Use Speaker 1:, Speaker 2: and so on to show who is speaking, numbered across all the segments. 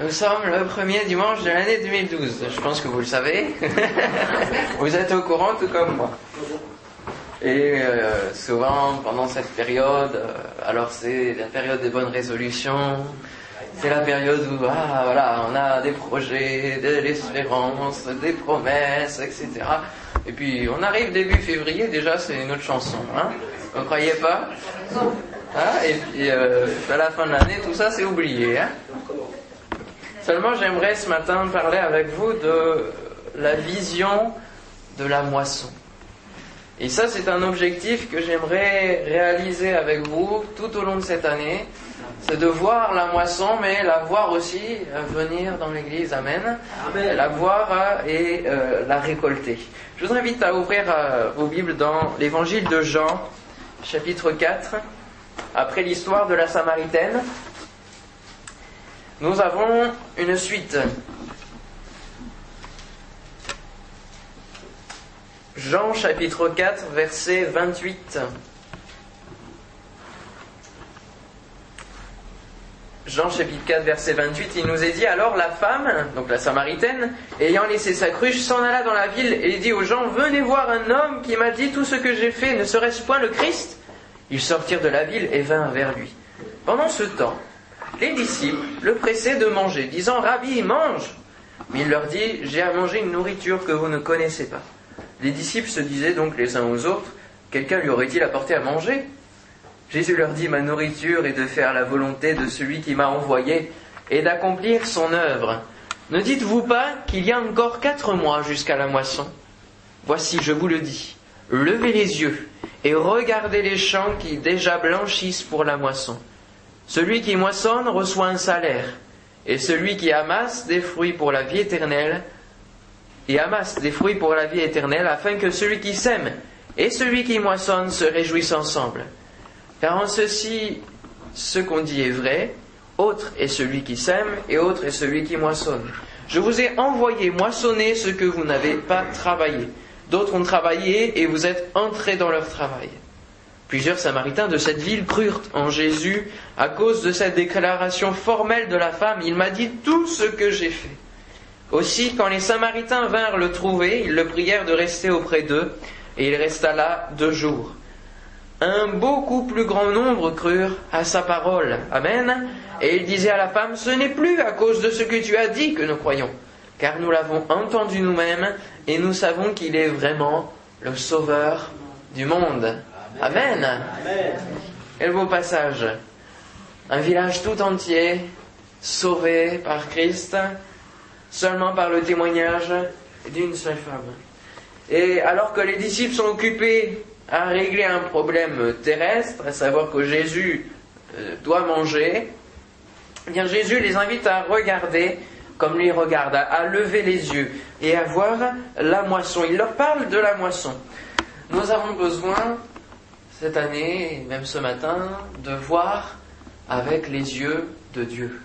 Speaker 1: Nous sommes le premier dimanche de l'année 2012. Je pense que vous le savez. vous êtes au courant tout comme moi. Et euh, souvent, pendant cette période, euh, alors c'est la période des bonnes résolutions, c'est la période où ah, voilà, on a des projets, de l'espérance, des promesses, etc. Et puis on arrive début février, déjà c'est une autre chanson. Hein Vous croyez pas? Ah, Et puis euh, à la fin de l'année, tout ça c'est oublié. Hein Seulement j'aimerais ce matin parler avec vous de la vision de la moisson. Et ça, c'est un objectif que j'aimerais réaliser avec vous tout au long de cette année. C'est de voir la moisson, mais la voir aussi venir dans l'église. Amen. La voir euh, et euh, la récolter. Je vous invite à ouvrir euh, vos Bibles dans l'évangile de Jean, chapitre 4, après l'histoire de la Samaritaine. Nous avons une suite. Jean chapitre 4, verset 28. Jean chapitre 4, verset 28, il nous est dit alors la femme, donc la Samaritaine, ayant laissé sa cruche, s'en alla dans la ville et dit aux gens, venez voir un homme qui m'a dit tout ce que j'ai fait, ne serait-ce point le Christ? Ils sortirent de la ville et vinrent vers lui. Pendant ce temps, les disciples le pressaient de manger, disant, Rabbi, mange Mais il leur dit, j'ai à manger une nourriture que vous ne connaissez pas. Les disciples se disaient donc les uns aux autres, quelqu'un lui aurait-il apporté à manger? Jésus leur dit, ma nourriture est de faire la volonté de celui qui m'a envoyé et d'accomplir son œuvre. Ne dites-vous pas qu'il y a encore quatre mois jusqu'à la moisson? Voici, je vous le dis, levez les yeux et regardez les champs qui déjà blanchissent pour la moisson. Celui qui moissonne reçoit un salaire, et celui qui amasse des fruits pour la vie éternelle et amasse des fruits pour la vie éternelle, afin que celui qui sème et celui qui moissonne se réjouissent ensemble. Car en ceci, ce qu'on dit est vrai, autre est celui qui sème et autre est celui qui moissonne. Je vous ai envoyé moissonner ce que vous n'avez pas travaillé. D'autres ont travaillé et vous êtes entrés dans leur travail. Plusieurs Samaritains de cette ville crurent en Jésus à cause de cette déclaration formelle de la femme. Il m'a dit tout ce que j'ai fait. Aussi, quand les Samaritains vinrent le trouver, ils le prièrent de rester auprès d'eux, et il resta là deux jours. Un beaucoup plus grand nombre crurent à sa parole. Amen. Et il disait à la femme, ce n'est plus à cause de ce que tu as dit que nous croyons, car nous l'avons entendu nous-mêmes, et nous savons qu'il est vraiment le Sauveur du monde. Amen. Quel beau passage. Un village tout entier, sauvé par Christ, seulement par le témoignage d'une seule femme. Et alors que les disciples sont occupés à régler un problème terrestre, à savoir que Jésus euh, doit manger, eh bien Jésus les invite à regarder comme lui regarde, à lever les yeux et à voir la moisson. Il leur parle de la moisson. Nous avons besoin cette année, même ce matin, de voir avec les yeux de Dieu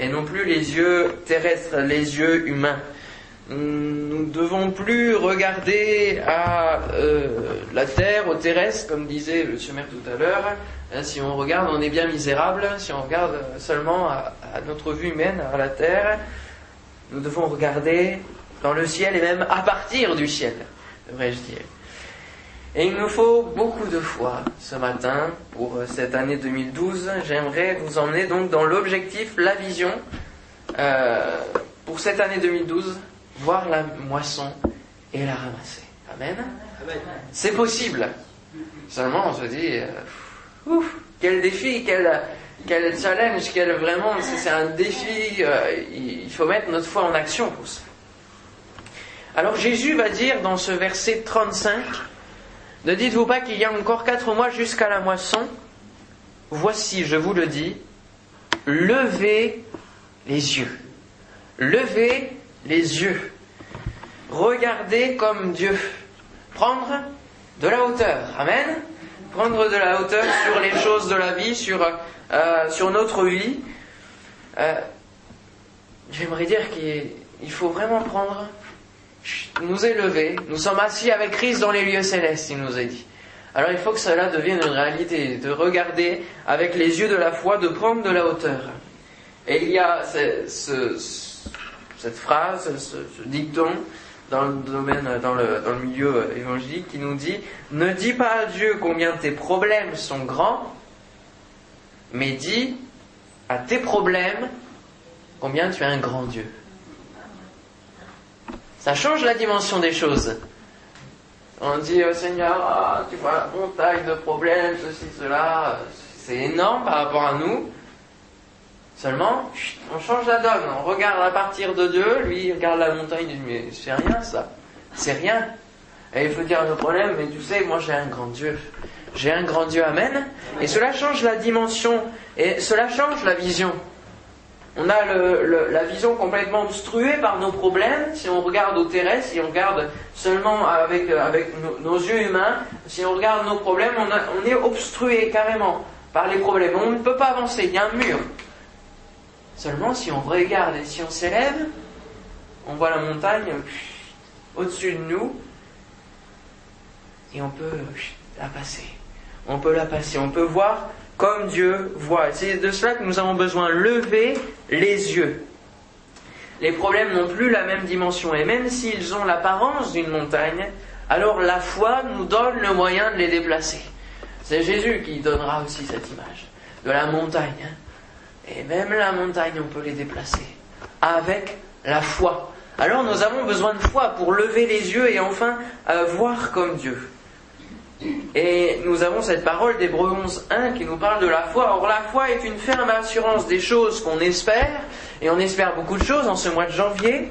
Speaker 1: et non plus les yeux terrestres, les yeux humains. Nous ne devons plus regarder à euh, la terre, au terrestre, comme disait le maire tout à l'heure. Hein, si on regarde, on est bien misérable. Si on regarde seulement à, à notre vue humaine, à la terre, nous devons regarder dans le ciel et même à partir du ciel, devrais-je dire. Et il nous faut beaucoup de foi ce matin pour cette année 2012. J'aimerais vous emmener donc dans l'objectif, la vision euh, pour cette année 2012, voir la moisson et la ramasser. Amen. C'est possible. Seulement on se dit, euh, ouf, quel défi, quel, quel challenge, quel vraiment, c'est un défi. Euh, il faut mettre notre foi en action pour ça. Alors Jésus va dire dans ce verset 35, ne dites-vous pas qu'il y a encore quatre mois jusqu'à la moisson? Voici, je vous le dis, levez les yeux. Levez les yeux. Regardez comme Dieu. Prendre de la hauteur. Amen. Prendre de la hauteur sur les choses de la vie, sur, euh, notre vie. Euh, J'aimerais dire qu'il faut vraiment prendre nous élever, nous sommes assis avec Christ dans les lieux célestes, il nous a dit. Alors il faut que cela devienne une réalité, de regarder avec les yeux de la foi, de prendre de la hauteur. Et il y a ce, cette phrase, ce, dicton dans le domaine, dans le milieu évangélique qui nous dit Ne dis pas à Dieu combien tes problèmes sont grands, mais dis à tes problèmes combien tu es un grand Dieu. Ça change la dimension des choses. On dit au Seigneur, ah, tu vois, montagne de problèmes, ceci, cela, c'est énorme par rapport à nous. Seulement, on change la donne, on regarde à partir de Dieu, lui il regarde la montagne, il dit mais c'est rien ça, c'est rien. Et il faut dire le problème, mais tu sais, moi j'ai un grand Dieu. J'ai un grand Dieu, Amen. Et cela change la dimension, et cela change la vision. On a la vision complètement obstruée par nos problèmes. Si on regarde au terrestre, si on regarde seulement avec, nos, yeux humains, si on regarde nos problèmes, on, on est obstrué carrément par les problèmes. On ne peut pas avancer, il y a un mur. Seulement, si on regarde et si on s'élève, on voit la montagne au-dessus de nous et on peut la passer. On peut la passer, on peut voir comme Dieu voit. C'est de cela que nous avons besoin. Lever les yeux. Les problèmes n'ont plus la même dimension et même s'ils ont l'apparence d'une montagne, alors la foi nous donne le moyen de les déplacer. C'est Jésus qui donnera aussi cette image de la montagne. Hein. Et même la montagne, on peut les déplacer avec la foi. Alors nous avons besoin de foi pour lever les yeux et enfin euh, voir comme Dieu. Et nous avons cette parole d'Hébreu 11.1 qui nous parle de la foi. Or la foi est une ferme assurance des choses qu'on espère, et on espère beaucoup de choses en ce mois de janvier.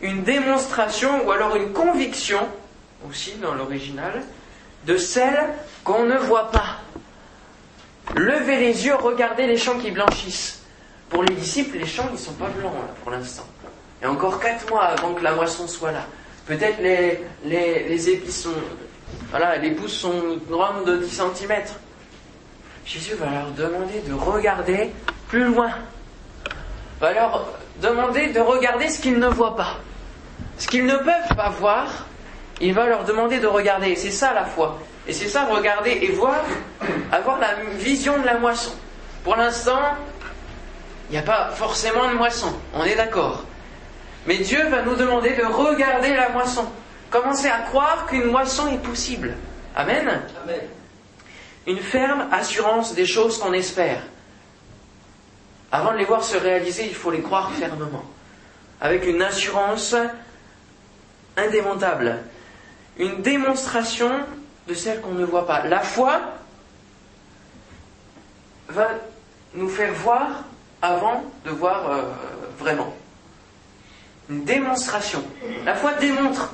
Speaker 1: Une démonstration ou alors une conviction, aussi dans l'original, de celles qu'on ne voit pas. Levez les yeux, regardez les champs qui blanchissent. Pour les disciples, les champs, ne sont pas blancs pour l'instant. Et encore quatre mois avant que la moisson soit là. Peut-être les, les, épis sont. Voilà, les pousses sont grandes de 10 cm. Jésus va leur demander de regarder plus loin. Va leur demander de regarder ce qu'ils ne voient pas. Ce qu'ils ne peuvent pas voir, il va leur demander de regarder. C'est ça la foi. Et c'est ça, regarder et voir, avoir la vision de la moisson. Pour l'instant, il n'y a pas forcément de moisson, on est d'accord. Mais Dieu va nous demander de regarder la moisson. Commencer à croire qu'une moisson est possible. Amen. Amen. Une ferme assurance des choses qu'on espère. Avant de les voir se réaliser, il faut les croire fermement. Avec une assurance indémontable. Une démonstration de celle qu'on ne voit pas. La foi va nous faire voir avant de voir euh, vraiment. Démonstration. La foi démontre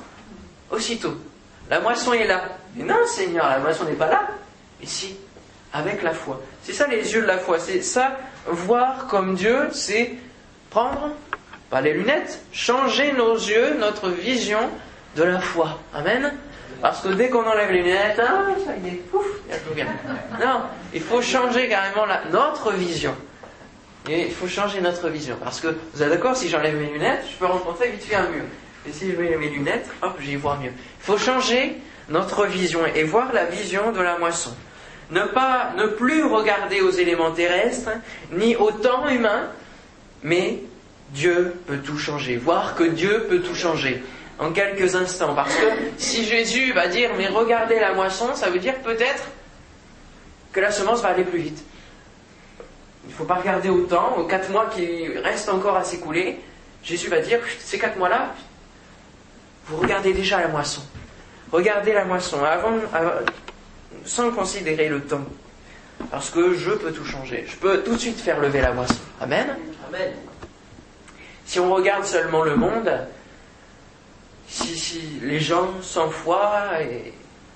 Speaker 1: aussitôt. La moisson est là. Mais non, Seigneur, la moisson n'est pas là. Mais si, avec la foi. C'est ça les yeux de la foi. C'est ça, voir comme Dieu, c'est prendre, les lunettes, changer nos yeux, notre vision de la foi. Amen. Parce que dès qu'on enlève les lunettes, ah, ça y est, pouf, il y a tout bien. Non, il faut changer carrément notre vision. Il faut changer notre vision. Parce que, vous êtes d'accord, si j'enlève mes lunettes, je peux rencontrer vite fait un mur. Et si je mets mes lunettes, hop, j'y vois mieux. Il faut changer notre vision et voir la vision de la moisson. Ne pas, ne plus regarder aux éléments terrestres, ni au temps humain, mais Dieu peut tout changer. Voir que Dieu peut tout changer en quelques instants. Parce que si Jésus va dire mais regardez la moisson, ça veut dire peut-être que la semence va aller plus vite. Il ne faut pas regarder au temps, aux quatre mois qui restent encore à s'écouler. Jésus va dire ces quatre mois-là, vous regardez déjà la moisson. Regardez la moisson avant, sans considérer le temps. Parce que je peux tout changer. Je peux tout de suite faire lever la moisson. Amen. Amen. Si on regarde seulement le monde, si, les gens sans foi et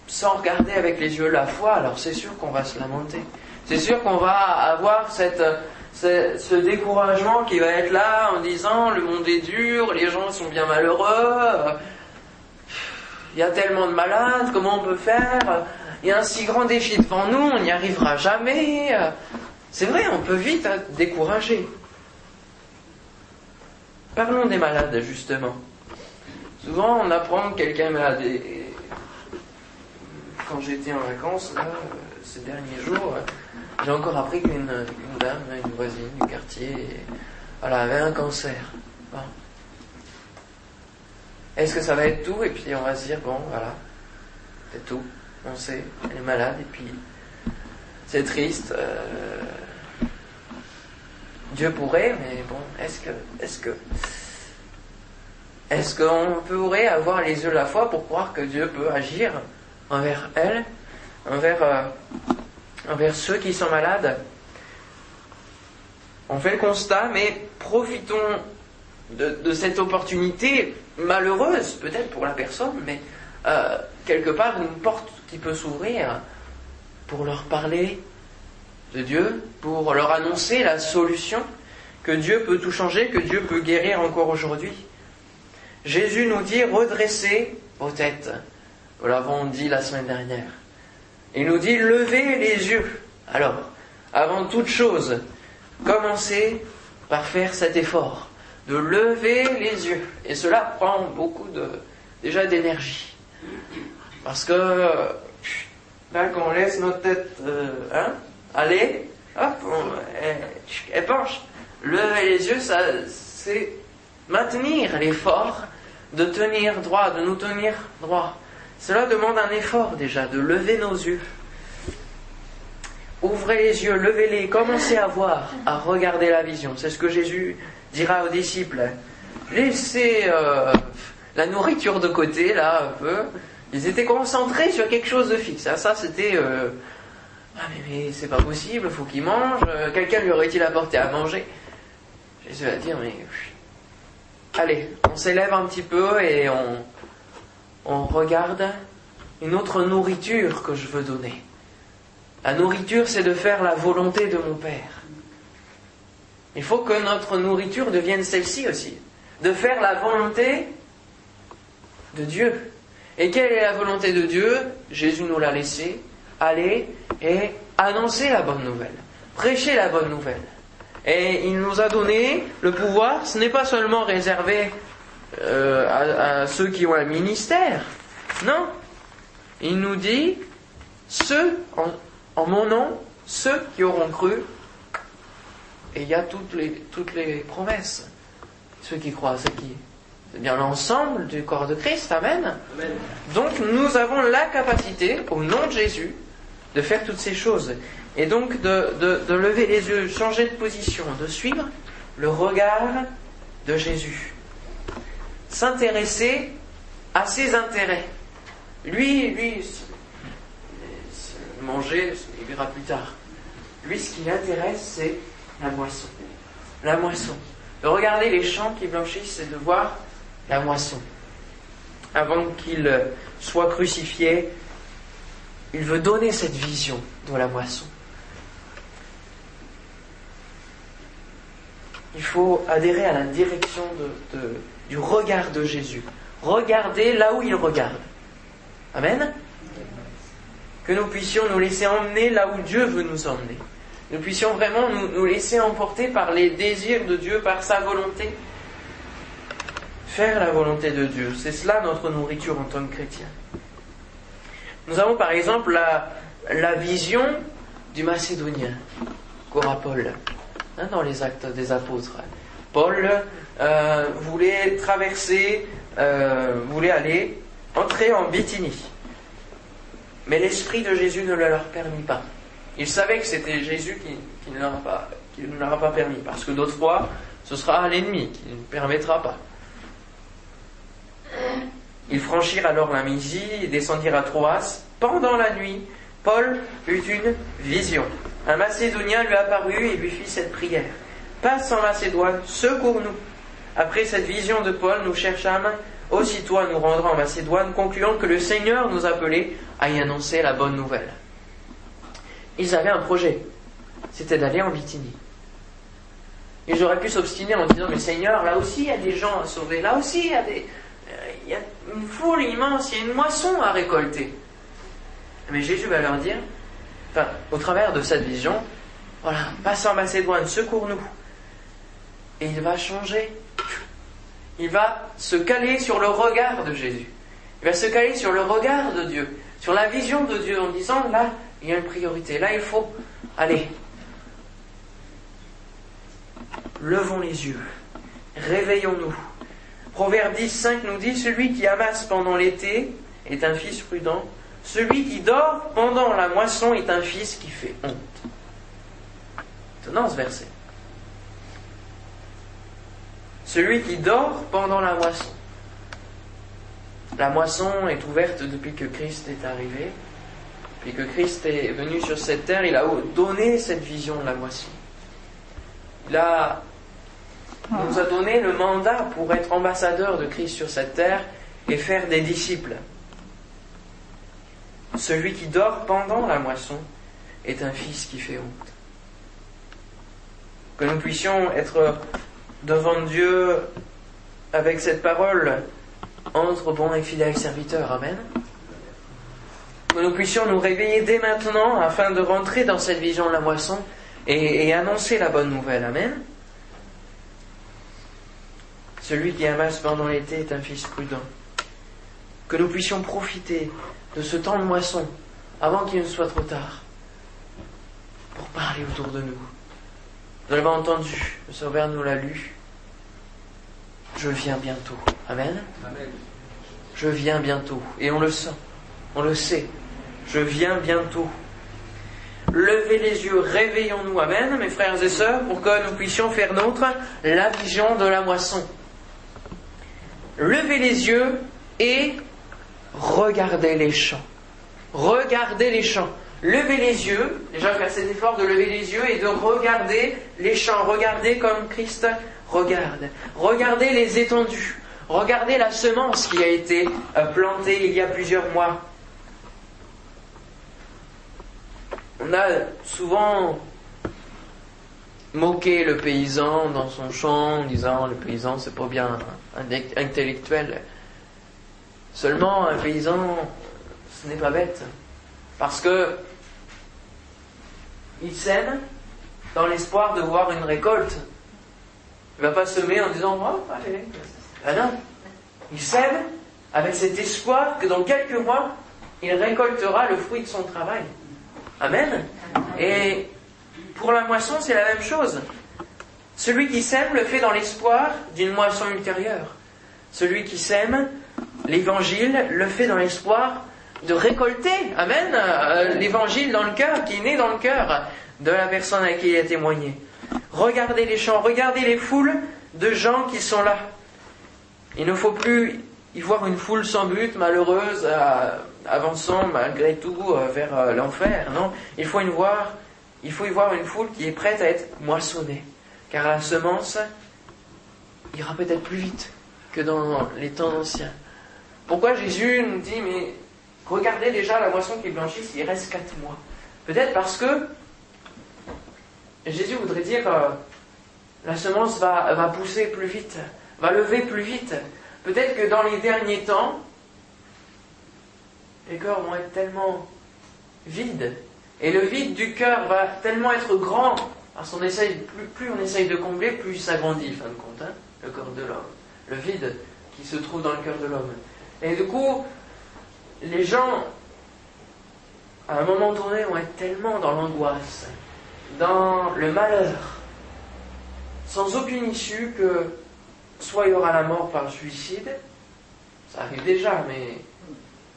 Speaker 1: sans regarder avec les yeux la foi, alors c'est sûr qu'on va se lamenter. C'est sûr qu'on va avoir ce, découragement qui va être là en disant le monde est dur, les gens sont bien malheureux, il y a tellement de malades, comment on peut faire? Il y a un si grand défi devant nous, on n'y arrivera jamais. C'est vrai, on peut vite être découragé. Parlons des malades, justement. Souvent, on apprend que quelqu'un est malade. quand j'étais en vacances, là, ces derniers jours, J'ai encore appris qu'une dame, une voisine du quartier, elle avait un cancer. Est-ce que ça va être tout? Et puis on va se dire, bon, voilà, c'est tout. On sait, elle est malade, et puis c'est triste. Euh, Dieu pourrait, mais bon, est-ce que, est-ce que, est-ce qu'on pourrait avoir les yeux de la foi pour croire que Dieu peut agir envers elle, envers, euh, envers ceux qui sont malades On fait le constat, mais profitons de, cette opportunité malheureuse, peut-être pour la personne, mais euh, quelque part une porte qui peut s'ouvrir pour leur parler de Dieu, pour leur annoncer la solution, que Dieu peut tout changer, que Dieu peut guérir encore aujourd'hui. Jésus nous dit redressez vos têtes. Nous l'avons dit la semaine dernière. Il nous dit levez les yeux. Alors, avant toute chose, commencez par faire cet effort de lever les yeux. Et cela prend beaucoup déjà d'énergie. Parce que là, quand on laisse notre tête euh, hein, aller, hop, elle, penche. Lever les yeux, ça, c'est maintenir l'effort de tenir droit, de nous tenir droit. Cela demande un effort déjà, de lever nos yeux. Ouvrez les yeux, levez-les, commencez à voir, à regarder la vision. C'est ce que Jésus dira aux disciples. Laissez euh, la nourriture de côté, là, un peu. Ils étaient concentrés sur quelque chose de fixe. Ah, ça, c'était... Euh, ah, mais, c'est pas possible, faut qu'il mange. Euh, quelqu'un lui aurait-il apporté à manger? Jésus va dire, mais... Allez, on s'élève un petit peu et on, on regarde une autre nourriture que je veux donner. La nourriture, c'est de faire la volonté de mon Père. Il faut que notre nourriture devienne celle-ci aussi, de faire la volonté de Dieu. Et quelle est la volonté de Dieu? Jésus nous l'a laissé, aller et annoncer la bonne nouvelle, prêcher la bonne nouvelle. Et il nous a donné le pouvoir, ce n'est pas seulement réservé euh, à, ceux qui ont un ministère, non? Il nous dit, ceux, en, en mon nom, ceux qui auront cru et il y a toutes les, toutes les promesses. Ceux qui croient, c'est qui C'est bien l'ensemble du corps de Christ, amen. Donc nous avons la capacité, au nom de Jésus, de faire toutes ces choses. Et donc de, de lever les yeux, changer de position, de suivre le regard de Jésus. S'intéresser à ses intérêts. Lui, lui, manger, il verra plus tard. Lui, ce qui l'intéresse, c'est la moisson. La moisson. De regarder les champs qui blanchissent et de voir la moisson. Avant qu'il soit crucifié, il veut donner cette vision de la moisson. Il faut adhérer à la direction du regard de Jésus. Regarder là où il regarde. Amen. Que nous puissions nous laisser emmener là où Dieu veut nous emmener nous puissions vraiment nous, laisser emporter par les désirs de Dieu, par sa volonté. Faire la volonté de Dieu, c'est cela notre nourriture en tant que chrétien. Nous avons par exemple la, vision du Macédonien qu'aura Paul hein, dans les actes des apôtres. Paul euh, voulait traverser, euh, voulait aller entrer en Bithynie. Mais l'Esprit de Jésus ne le leur permit pas. Il savait que c'était Jésus qui, ne l'aura pas, pas permis, parce que d'autres fois, ce sera l'ennemi qui ne permettra pas. Ils franchirent alors la Mysie et descendirent à Troas. Pendant la nuit, Paul eut une vision. Un Macédonien lui apparut et lui fit cette prière. Passe en Macédoine, secours-nous. Après cette vision de Paul, nous cherchâmes aussitôt à nous rendre en Macédoine, concluant que le Seigneur nous appelait à y annoncer la bonne nouvelle ils avaient un projet. C'était d'aller en Bithynie. Ils auraient pu s'obstiner en disant, mais Seigneur, là aussi il y a des gens à sauver, là aussi il y a, des, euh, il y a une foule immense, il y a une moisson à récolter. Mais Jésus va leur dire, enfin, au travers de cette vision, voilà, passe en Macédoine, secours-nous. Et il va changer. Il va se caler sur le regard de Jésus. Il va se caler sur le regard de Dieu, sur la vision de Dieu en disant, là, il y a une priorité. Là, il faut Allez, levons les yeux, réveillons-nous. Proverbe 10, 5 nous dit, celui qui amasse pendant l'été est un fils prudent, celui qui dort pendant la moisson est un fils qui fait honte. Étonnant ce verset. Celui qui dort pendant la moisson. La moisson est ouverte depuis que Christ est arrivé. Depuis que Christ est venu sur cette terre, il a donné cette vision de la moisson. Il nous a donné le mandat pour être ambassadeur de Christ sur cette terre et faire des disciples. Celui qui dort pendant la moisson est un fils qui fait honte. Que nous puissions être devant Dieu avec cette parole entre bons et fidèles serviteurs. Amen. Que nous puissions nous réveiller dès maintenant afin de rentrer dans cette vision de la moisson et, et annoncer la bonne nouvelle. Amen. Celui qui amasse pendant l'été est un fils prudent. Que nous puissions profiter de ce temps de moisson avant qu'il ne soit trop tard pour parler autour de nous. Vous l'avez entendu, le Sauveur nous l'a lu. Je viens bientôt. Amen. Amen. Je viens bientôt. Et on le sent, on le sait. Je viens bientôt. Levez les yeux, réveillons-nous. Amen, mes frères et sœurs, pour que nous puissions faire nôtre la vision de la moisson. Levez les yeux et regardez les champs. Regardez les champs. Levez les yeux, déjà faire cet effort de lever les yeux et de regarder les champs. Regardez comme Christ regarde. Regardez les étendues. Regardez la semence qui a été euh, plantée il y a plusieurs mois. On a souvent moqué le paysan dans son champ en disant le paysan c'est pas bien intellectuel. Seulement un paysan ce n'est pas bête parce que il sème dans l'espoir de voir une récolte il ne va pas semer en disant oh, allez. Ah non. Il sème avec cet espoir que dans quelques mois, il récoltera le fruit de son travail. Amen. Et pour la moisson, c'est la même chose. Celui qui sème le fait dans l'espoir d'une moisson ultérieure. Celui qui sème l'évangile le fait dans l'espoir de récolter, Amen, euh, l'évangile dans le cœur, qui est né dans le cœur de la personne à qui il a témoigné. Regardez les champs, regardez les foules de gens qui sont là. Il ne faut plus y voir une foule sans but, malheureuse, avançant malgré tout euh, vers euh, l'enfer. Non, il faut, il faut y voir une foule qui est prête à être moissonnée. Car la semence ira peut-être plus vite que dans les temps anciens. Pourquoi Jésus nous dit, mais regardez déjà la moisson qui blanchit, il reste quatre mois. Peut-être parce que Jésus voudrait dire, euh, la semence va, va pousser plus vite, va lever plus vite. Peut-être que dans les derniers temps, les cœurs vont être tellement vides. Et le vide du cœur va tellement être grand, parce qu'on essaye, plus, plus, on essaye de combler, plus il s'agrandit, fin de compte, hein, le corps de l'homme. Le vide qui se trouve dans le cœur de l'homme. Et du coup, les gens, à un moment donné, vont être tellement dans l'angoisse, dans le malheur, sans aucune issue que soit il y aura la mort par suicide, ça arrive déjà, mais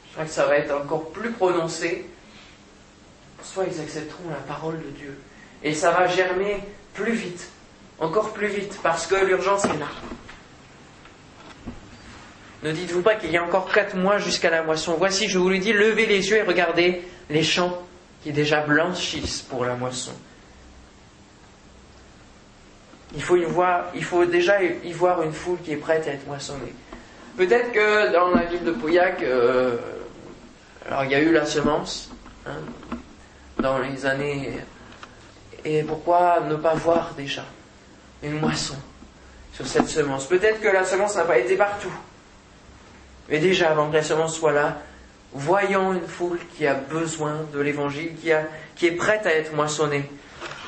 Speaker 1: je crois que ça va être encore plus prononcé, soit ils accepteront la parole de Dieu. Et ça va germer plus vite, encore plus vite, parce que l'urgence est là. Ne dites-vous pas qu'il y a encore quatre mois jusqu'à la moisson. Voici, je vous le dis, levez les yeux et regardez les champs qui déjà blanchissent pour la moisson. Il faut, y voir, il faut déjà y voir une foule qui est prête à être moissonnée. Peut-être que dans la ville de Pauillac, euh, alors il y a eu la semence hein, dans les années. Et pourquoi ne pas voir déjà une moisson sur cette semence? Peut-être que la semence n'a pas été partout. Mais déjà, avant que la semence soit là, voyons une foule qui a besoin de l'évangile, qui, est prête à être moissonnée.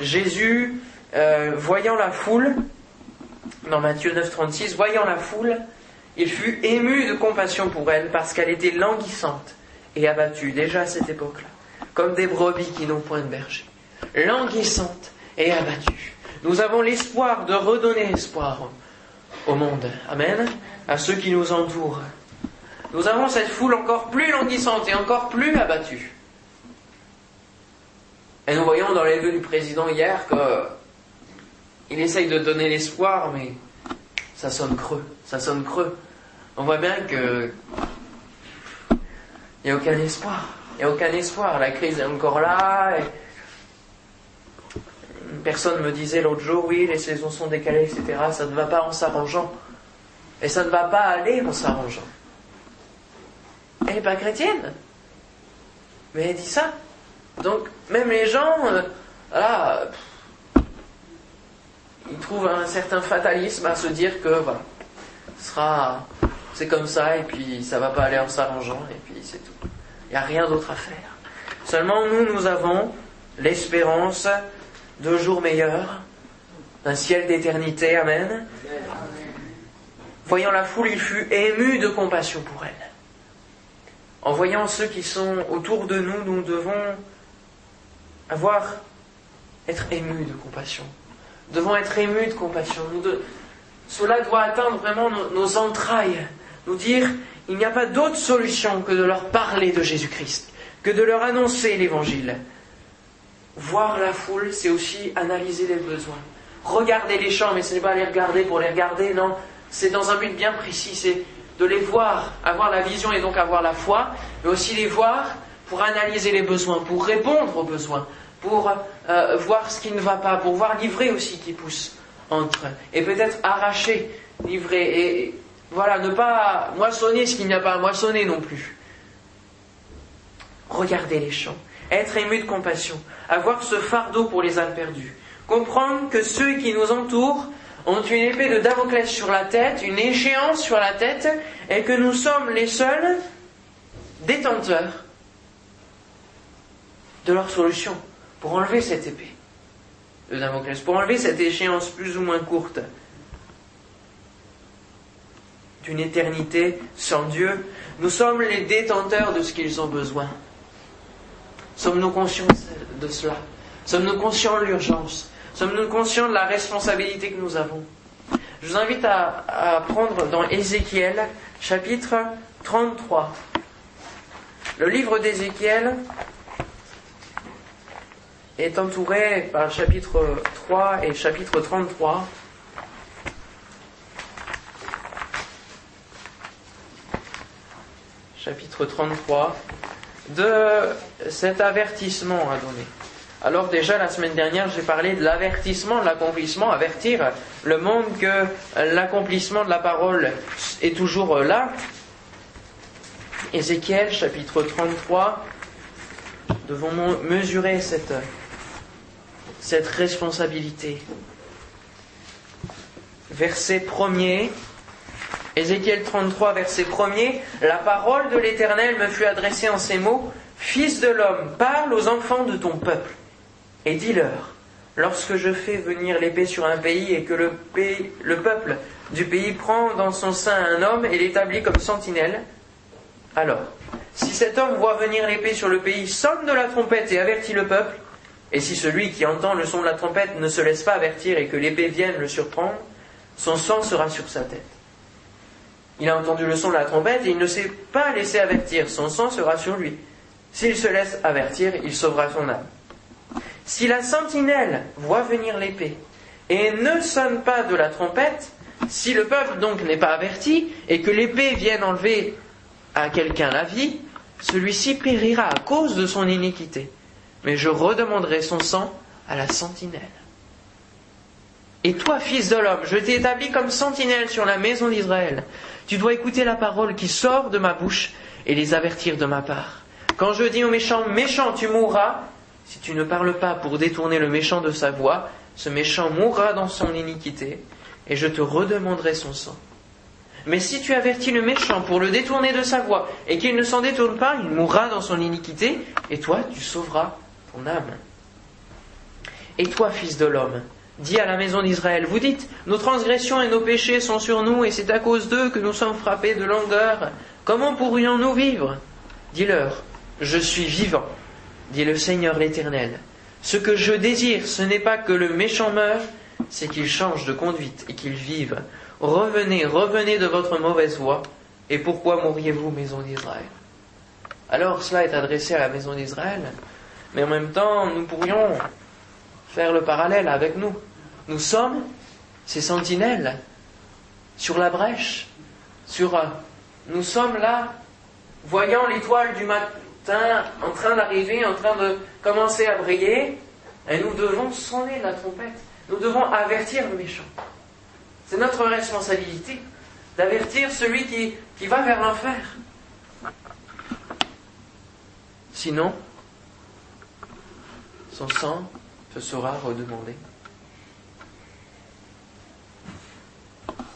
Speaker 1: Jésus euh, voyant la foule, dans Matthieu 9, 36, voyant la foule, il fut ému de compassion pour elle parce qu'elle était languissante et abattue déjà à cette époque-là, comme des brebis qui n'ont point de berger. languissante et abattue. Nous avons l'espoir de redonner espoir au monde. Amen. À ceux qui nous entourent. Nous avons cette foule encore plus languissante et encore plus abattue. Et nous voyons dans les vœux du président hier qu'il essaye de donner l'espoir, mais ça sonne creux. Ça sonne creux. On voit bien que il n'y a aucun espoir. Il n'y a aucun espoir. La crise est encore là. Et... Une personne me disait l'autre jour, oui, les saisons sont décalées, etc. Ça ne va pas en s'arrangeant. Et ça ne va pas aller en s'arrangeant. Elle n'est pas chrétienne. Mais elle dit ça. Donc, même les gens, euh, voilà, ils trouvent un certain fatalisme à se dire que, voilà, ce sera, c'est comme ça, et puis ça va pas aller en s'arrangeant, et puis c'est tout. Il n'y a rien d'autre à faire. Seulement, nous, nous avons l'espérance de jours meilleurs, d'un ciel d'éternité, Amen. Voyant la foule, il fut ému de compassion pour elle. En voyant ceux qui sont autour de nous, nous devons avoir, être émus de compassion. Nous devons être émus de compassion. cela doit atteindre vraiment nos, entrailles. Nous dire, il n'y a pas d'autre solution que de leur parler de Jésus-Christ, que de leur annoncer l'Évangile. Voir la foule, c'est aussi analyser les besoins. Regarder les champs, mais ce n'est pas les regarder pour les regarder, non. C'est dans un but bien précis, de les voir, avoir la vision et donc avoir la foi, mais aussi les voir pour analyser les besoins, pour répondre aux besoins, pour euh, voir ce qui ne va pas, pour voir livrer aussi qui pousse entre, et peut-être arracher, livrer, et voilà, ne pas moissonner ce qu'il n'y a pas à moissonner non plus. Regarder les champs, être ému de compassion, avoir ce fardeau pour les âmes perdues, comprendre que ceux qui nous entourent ont une épée de Damoclès sur la tête, une échéance sur la tête, et que nous sommes les seuls détenteurs de leur solution pour enlever cette épée de Damoclès, pour enlever cette échéance plus ou moins courte d'une éternité sans Dieu. Nous sommes les détenteurs de ce qu'ils ont besoin. Sommes-nous conscients de cela? Sommes-nous conscients de l'urgence? Sommes-nous conscients de la responsabilité que nous avons Je vous invite à, prendre dans Ézéchiel, chapitre 33. Le livre d'Ézéchiel est entouré par chapitre 3 et chapitre 33. Chapitre 33 de cet avertissement à donner. Alors déjà la semaine dernière j'ai parlé de l'avertissement, de l'accomplissement, avertir le monde que l'accomplissement de la parole est toujours là. Ézéchiel chapitre 33, devons mesurer cette, responsabilité. Verset 1er, Ézéchiel 33, verset 1er, La parole de l'Éternel me fut adressée en ces mots, Fils de l'homme, parle aux enfants de ton peuple et dis-leur, lorsque je fais venir l'épée sur un pays et que le, le peuple du pays prend dans son sein un homme et l'établit comme sentinelle, alors, si cet homme voit venir l'épée sur le pays, sonne de la trompette et avertit le peuple, et si celui qui entend le son de la trompette ne se laisse pas avertir et que l'épée vienne le surprendre, son sang sera sur sa tête. Il a entendu le son de la trompette et il ne s'est pas laissé avertir, son sang sera sur lui. S'il se laisse avertir, il sauvera son âme. Si la sentinelle voit venir l'épée et ne sonne pas de la trompette, si le peuple donc n'est pas averti et que l'épée vienne enlever à quelqu'un la vie, celui-ci périra à cause de son iniquité. Mais je redemanderai son sang à la sentinelle. Et toi, fils de l'homme, je t'ai établi comme sentinelle sur la maison d'Israël. Tu dois écouter la parole qui sort de ma bouche et les avertir de ma part. Quand je dis au méchant, méchant, tu mourras, si tu ne parles pas pour détourner le méchant de sa voix, ce méchant mourra dans son iniquité, et je te redemanderai son sang. Mais si tu avertis le méchant pour le détourner de sa voix, et qu'il ne s'en détourne pas, il mourra dans son iniquité, et toi tu sauveras ton âme. Et toi, fils de l'homme, dis à la maison d'Israël, vous dites, nos transgressions et nos péchés sont sur nous, et c'est à cause d'eux que nous sommes frappés de langueur. Comment pourrions-nous vivre? Dis-leur, je suis vivant dit le Seigneur l'Éternel. Ce que je désire, ce n'est pas que le méchant meure, c'est qu'il change de conduite et qu'il vive. Revenez, revenez de votre mauvaise voie. Et pourquoi mourriez-vous, maison d'Israël? Alors cela est adressé à la maison d'Israël, mais en même temps, nous pourrions faire le parallèle avec nous. Nous sommes ces sentinelles sur la brèche, sur euh, nous sommes là, voyant l'étoile du matin en train d'arriver, en train de commencer à briller, et nous devons sonner la trompette. Nous devons avertir le méchant. C'est notre responsabilité d'avertir celui qui, qui va vers l'enfer. Sinon, son sang te sera redemandé.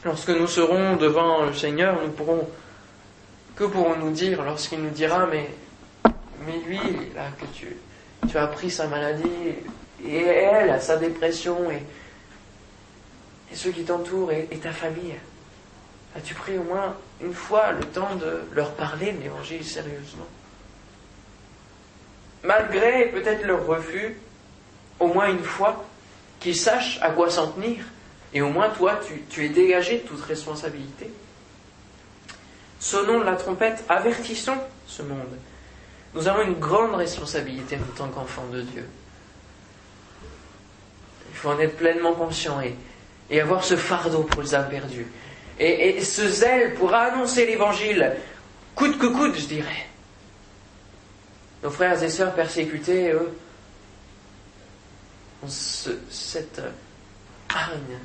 Speaker 1: Lorsque nous serons devant le Seigneur, nous pourrons, que pourrons-nous dire lorsqu'il nous dira, mais, mais lui, là, que tu, tu as pris sa maladie, et elle, sa dépression, et, ceux qui t'entourent, et, ta famille, as-tu pris au moins une fois le temps de leur parler de l'évangile sérieusement? Malgré peut-être leur refus, au moins une fois, qu'ils sachent à quoi s'en tenir et au moins, toi, tu, es dégagé de toute responsabilité. Sonnons la trompette, avertissons ce monde. Nous avons une grande responsabilité en tant qu'enfants de Dieu. Il faut en être pleinement conscient et, avoir ce fardeau pour les âmes perdues. Et, ce zèle pour annoncer l'évangile, coûte que coûte, je dirais. Nos frères et sœurs persécutés, eux, ont cette hargne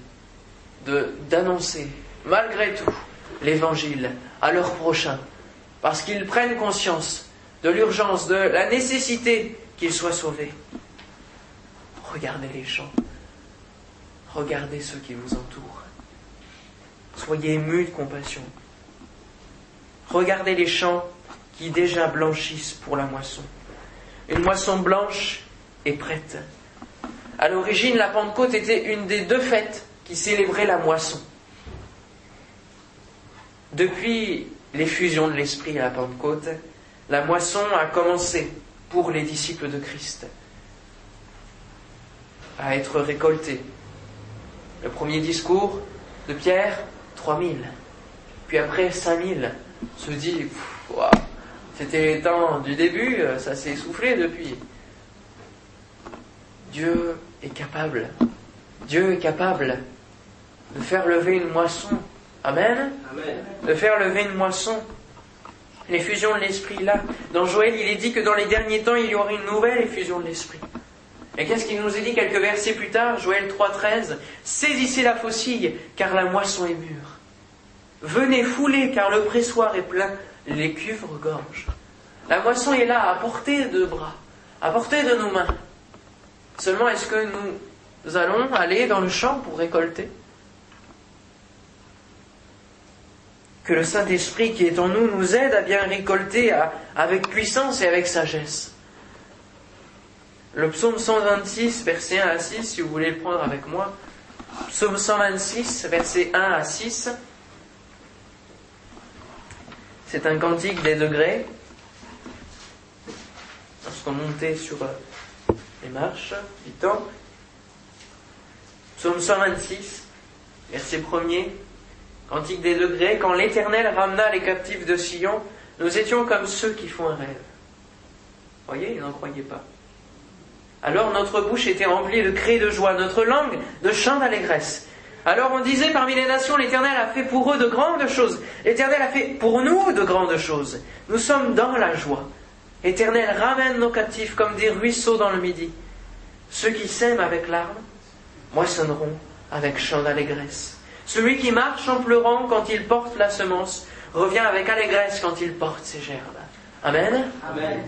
Speaker 1: d'annoncer, malgré tout, l'évangile à leurs prochains, parce qu'ils prennent conscience de l'urgence, de la nécessité qu'ils soient sauvés. Regardez les champs, regardez ceux qui vous entourent. Soyez émus de compassion. Regardez les champs qui déjà blanchissent pour la moisson. Une moisson blanche est prête. À l'origine, la Pentecôte était une des deux fêtes qui célébrait la moisson. Depuis l'effusion de l'Esprit à la Pentecôte, la moisson a commencé pour les disciples de Christ à être récoltée. Le premier discours de Pierre, 3000. Puis après, 5000. Se dit, c'était les temps du début, ça s'est essoufflé depuis. Dieu est capable. Dieu est capable de faire lever une moisson. Amen. De faire lever une moisson. L'effusion de l'esprit là. Dans Joël, il est dit que dans les derniers temps, il y aura une nouvelle effusion de l'esprit. Et qu'est-ce qu'il nous est dit quelques versets plus tard, Joël 3.13 Saisissez la faucille, car la moisson est mûre. Venez fouler, car le pressoir est plein, les cuves regorgent. La moisson est là, à portée de bras, à portée de nos mains. Seulement, est-ce que nous allons aller dans le champ pour récolter? Que le Saint-Esprit qui est en nous nous aide à bien récolter avec puissance et avec sagesse. Le psaume 126, verset 1 à 6, si vous voulez le prendre avec moi. Psaume 126, verset 1 à 6. C'est un cantique des degrés. Lorsqu'on montait sur euh, les marches du temple. Psaume 126, verset 1er. Cantique des degrés, quand l'Éternel ramena les captifs de Sion, nous étions comme ceux qui font un rêve. Voyez, ils n'en croyaient pas. Alors notre bouche était remplie de cris de joie, notre langue de chants d'allégresse. Alors on disait parmi les nations, l'Éternel a fait pour eux de grandes choses. L'Éternel a fait pour nous de grandes choses. Nous sommes dans la joie. L'Éternel ramène nos captifs comme des ruisseaux dans le midi. Ceux qui sèment avec larmes moissonneront avec chants d'allégresse. Celui qui marche en pleurant quand il porte la semence revient avec allégresse quand il porte ses gerbes. Amen. Amen.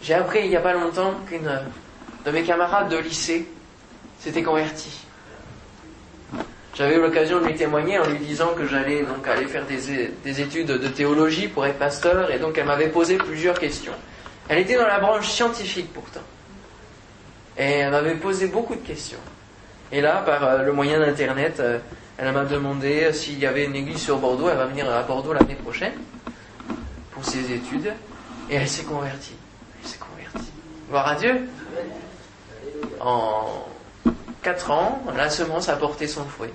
Speaker 1: J'ai appris il n'y a pas longtemps qu'une de mes camarades de lycée s'était convertie. J'avais eu l'occasion de lui témoigner en lui disant que j'allais donc aller faire des, des, études de théologie pour être pasteur et donc elle m'avait posé plusieurs questions. Elle était dans la branche scientifique pourtant. Et elle m'avait posé beaucoup de questions. Et là, par euh, le moyen d'Internet, euh, elle m'a demandé euh, s'il y avait une église sur Bordeaux. Elle va venir à Bordeaux l'année prochaine pour ses études. Et elle s'est convertie. Elle s'est convertie. Gloire à Dieu. en quatre ans, la semence a porté son fruit.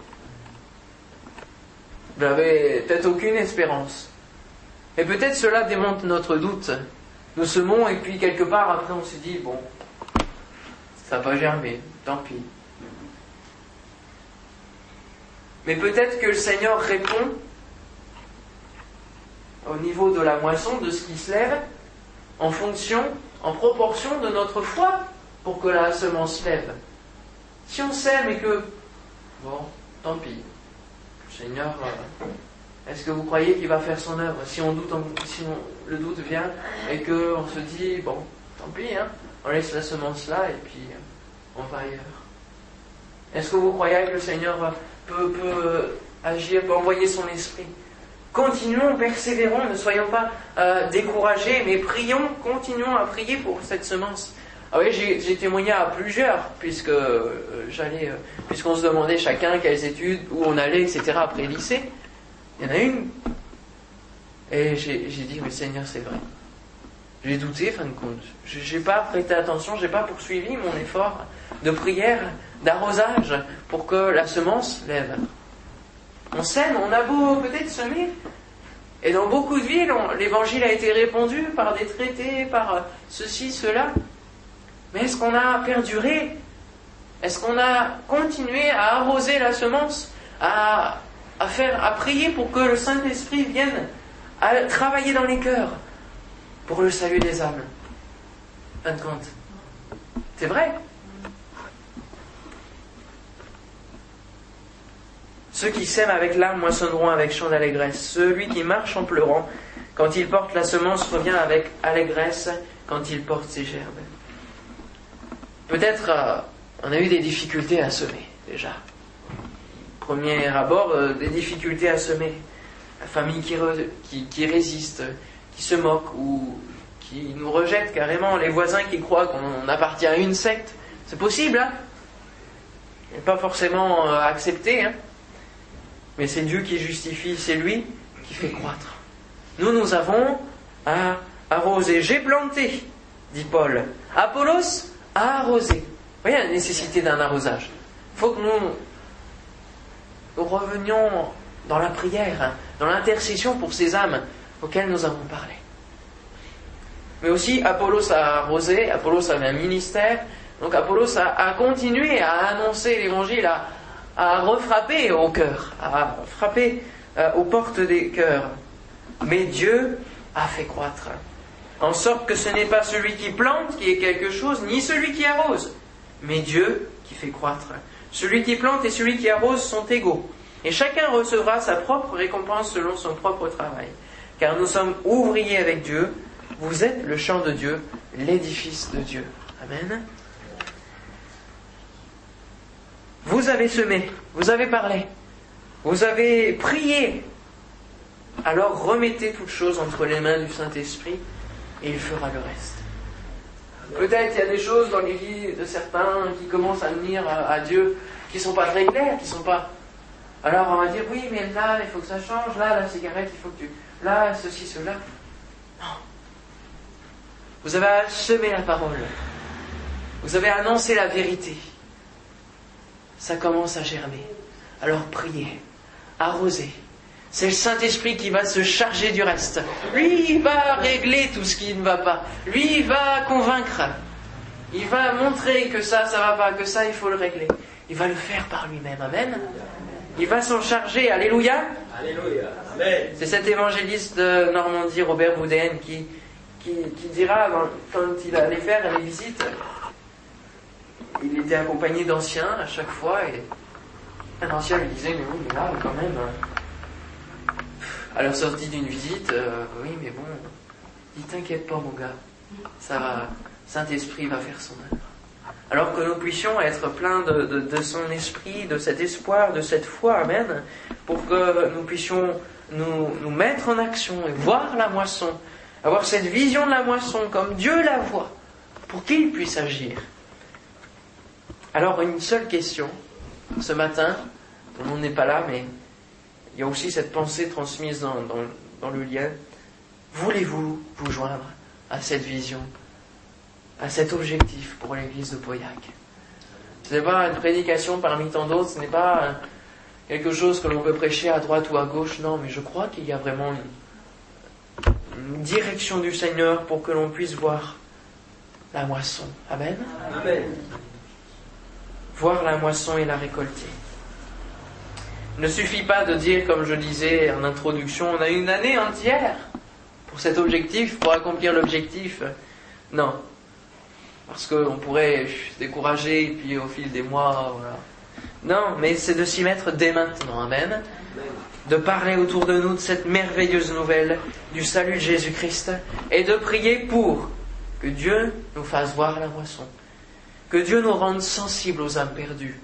Speaker 1: N'avez peut-être aucune espérance. Et peut-être cela démontre notre doute. Nous semons et puis quelque part après on se dit, bon, ça va germer, tant pis. Mais peut-être que le Seigneur répond au niveau de la moisson, de ce qui se lève, en fonction, en proportion de notre foi pour que la semence lève. Si on sème et que, bon, tant pis, le Seigneur, euh, est-ce que vous croyez qu'il va faire son œuvre? Si on doute, si le doute vient et qu'on se dit, bon, tant pis, hein, on laisse la semence là et puis euh, on va ailleurs. Est-ce que vous croyez que le Seigneur peut, agir, peut envoyer son esprit Continuons, persévérons, ne soyons pas euh, découragés, mais prions, continuons à prier pour cette semence. Ah oui, j'ai témoigné à plusieurs, puisque euh, j'allais, euh, puisqu'on se demandait chacun quelles études, où on allait, etc. après lycée. Il y en a une. Et j'ai dit, mais Seigneur, c'est vrai. J'ai douté, fin de compte. J'ai pas prêté attention, j'ai pas poursuivi mon effort de prière, d'arrosage, pour que la semence lève. On sème, on a beau peut-être semer. Et dans beaucoup de villes, l'évangile a été répandu par des traités, par ceci, cela. Mais est-ce qu'on a perduré? Est-ce qu'on a continué à arroser la semence, à, faire, à prier pour que le Saint-Esprit vienne à travailler dans les cœurs pour le salut des âmes? Fin de compte. C'est vrai. Ceux qui sèment avec larmes moissonneront avec chant d'allégresse. Celui qui marche en pleurant, quand il porte la semence, revient avec allégresse quand il porte ses gerbes. Peut-être euh, on a eu des difficultés à semer déjà. Premier abord, euh, des difficultés à semer. La famille qui, résiste, qui se moque ou qui nous rejette carrément. Les voisins qui croient qu'on appartient à une secte. C'est possible, hein Pas forcément euh, accepté, hein mais c'est Dieu qui justifie, c'est lui qui fait croître. Nous, nous avons à arroser. J'ai planté, dit Paul. Apollos a arrosé. Vous voyez la nécessité d'un arrosage. Il faut que nous, revenions dans la prière, hein, dans l'intercession pour ces âmes auxquelles nous avons parlé. Mais aussi, Apollos a arrosé, Apollos avait un ministère, donc Apollos a, a continué à annoncer l'évangile, à, à refrapper au cœur, à frapper euh, aux portes des cœurs. Mais Dieu a fait croître. En sorte que ce n'est pas celui qui plante qui est quelque chose, ni celui qui arrose, mais Dieu qui fait croître. Celui qui plante et celui qui arrose sont égaux. Et chacun recevra sa propre récompense selon son propre travail. Car nous sommes ouvriers avec Dieu. Vous êtes le champ de Dieu, l'édifice de Dieu. Amen. Vous avez semé, vous avez parlé, vous avez prié. Alors remettez toutes choses entre les mains du Saint-Esprit et il fera le reste. Peut-être il y a des choses dans les vies de certains qui commencent à venir à, Dieu qui ne sont pas très claires, qui sont pas. Alors on va dire oui, mais là il faut que ça change, là la cigarette il faut que tu. Là ceci, cela. Non. Vous avez semé la parole. Vous avez annoncé la vérité ça commence à germer. Alors priez, arrosez. C'est le Saint-Esprit qui va se charger du reste. Lui, il va régler tout ce qui ne va pas. Lui, il va convaincre. Il va montrer que ça, ça va pas, que ça, il faut le régler. Il va le faire par lui-même. Amen. Il va s'en charger. Alléluia.
Speaker 2: Alléluia. Amen.
Speaker 1: C'est cet évangéliste de Normandie, Robert Boudin, qui, qui, dira, quand il allait faire les visites, il était accompagné d'anciens à chaque fois et un ancien lui disait mais oui mais là quand même euh, à leur sortie d'une visite euh, oui mais bon il t'inquiète pas mon gars ça Saint-Esprit va faire son œuvre alors que nous puissions être pleins de, son esprit, de cet espoir, de cette foi, Amen, pour que nous puissions nous mettre en action et voir la moisson, avoir cette vision de la moisson comme Dieu la voit, pour qu'il puisse agir. Alors une seule question, ce matin, tout le monde n'est pas là, mais il y a aussi cette pensée transmise dans, le lien. Voulez-vous vous joindre à cette vision, à cet objectif pour l'église de Pauillac? Ce n'est pas une prédication parmi tant d'autres, ce n'est pas quelque chose que l'on peut prêcher à droite ou à gauche, non, mais je crois qu'il y a vraiment une, une direction du Seigneur pour que l'on puisse voir la moisson. Amen.
Speaker 2: Amen.
Speaker 1: Voir la moisson et la récolter. Ne suffit pas de dire, comme je disais en introduction, on a une année entière pour cet objectif, pour accomplir l'objectif. Non. Parce qu'on pourrait se décourager et puis au fil des mois, voilà. Non, mais c'est de s'y mettre dès maintenant. Amen. De parler autour de nous de cette merveilleuse nouvelle du salut de Jésus-Christ et de prier pour que Dieu nous fasse voir la moisson, que Dieu nous rende sensibles aux âmes perdues,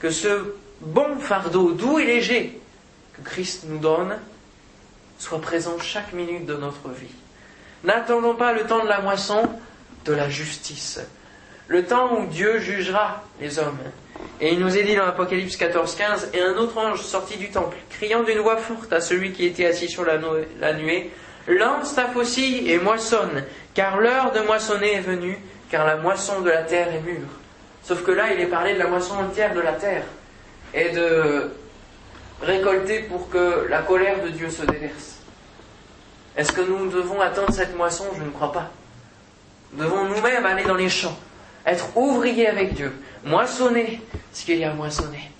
Speaker 1: que ce bon fardeau doux et léger que Christ nous donne soit présent chaque minute de notre vie. N'attendons pas le temps de la moisson, de la justice, le temps où Dieu jugera les hommes. Et il nous est dit dans l'Apocalypse 14, 15, et un autre ange sortit du temple, criant d'une voix forte à celui qui était assis sur la, la nuée, lance ta faucille et moissonne, car l'heure de moissonner est venue, car la moisson de la terre est mûre. Sauf que là, il est parlé de la moisson entière de la terre, et de récolter pour que la colère de Dieu se déverse. Est-ce que nous devons attendre cette moisson? Je ne crois pas. Nous devons nous-mêmes aller dans les champs, être ouvriers avec Dieu, moissonner ce qu'il y a à moissonner.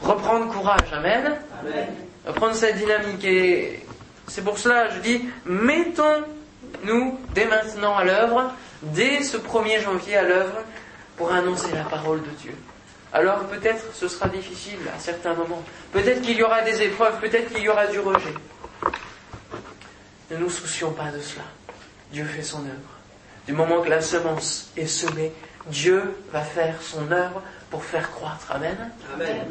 Speaker 1: Reprendre courage, amen.
Speaker 2: Amen.
Speaker 1: Reprendre cette dynamique. Et c'est pour cela, je dis, mettons-nous dès maintenant à l'œuvre, dès ce 1er janvier à l'œuvre, pour annoncer la parole de Dieu. Alors peut-être ce sera difficile à certains moments. Peut-être qu'il y aura des épreuves, peut-être qu'il y aura du rejet. Ne nous soucions pas de cela. Dieu fait son œuvre. Du moment que la semence est semée, Dieu va faire son œuvre pour faire croître. Amen.
Speaker 2: Amen.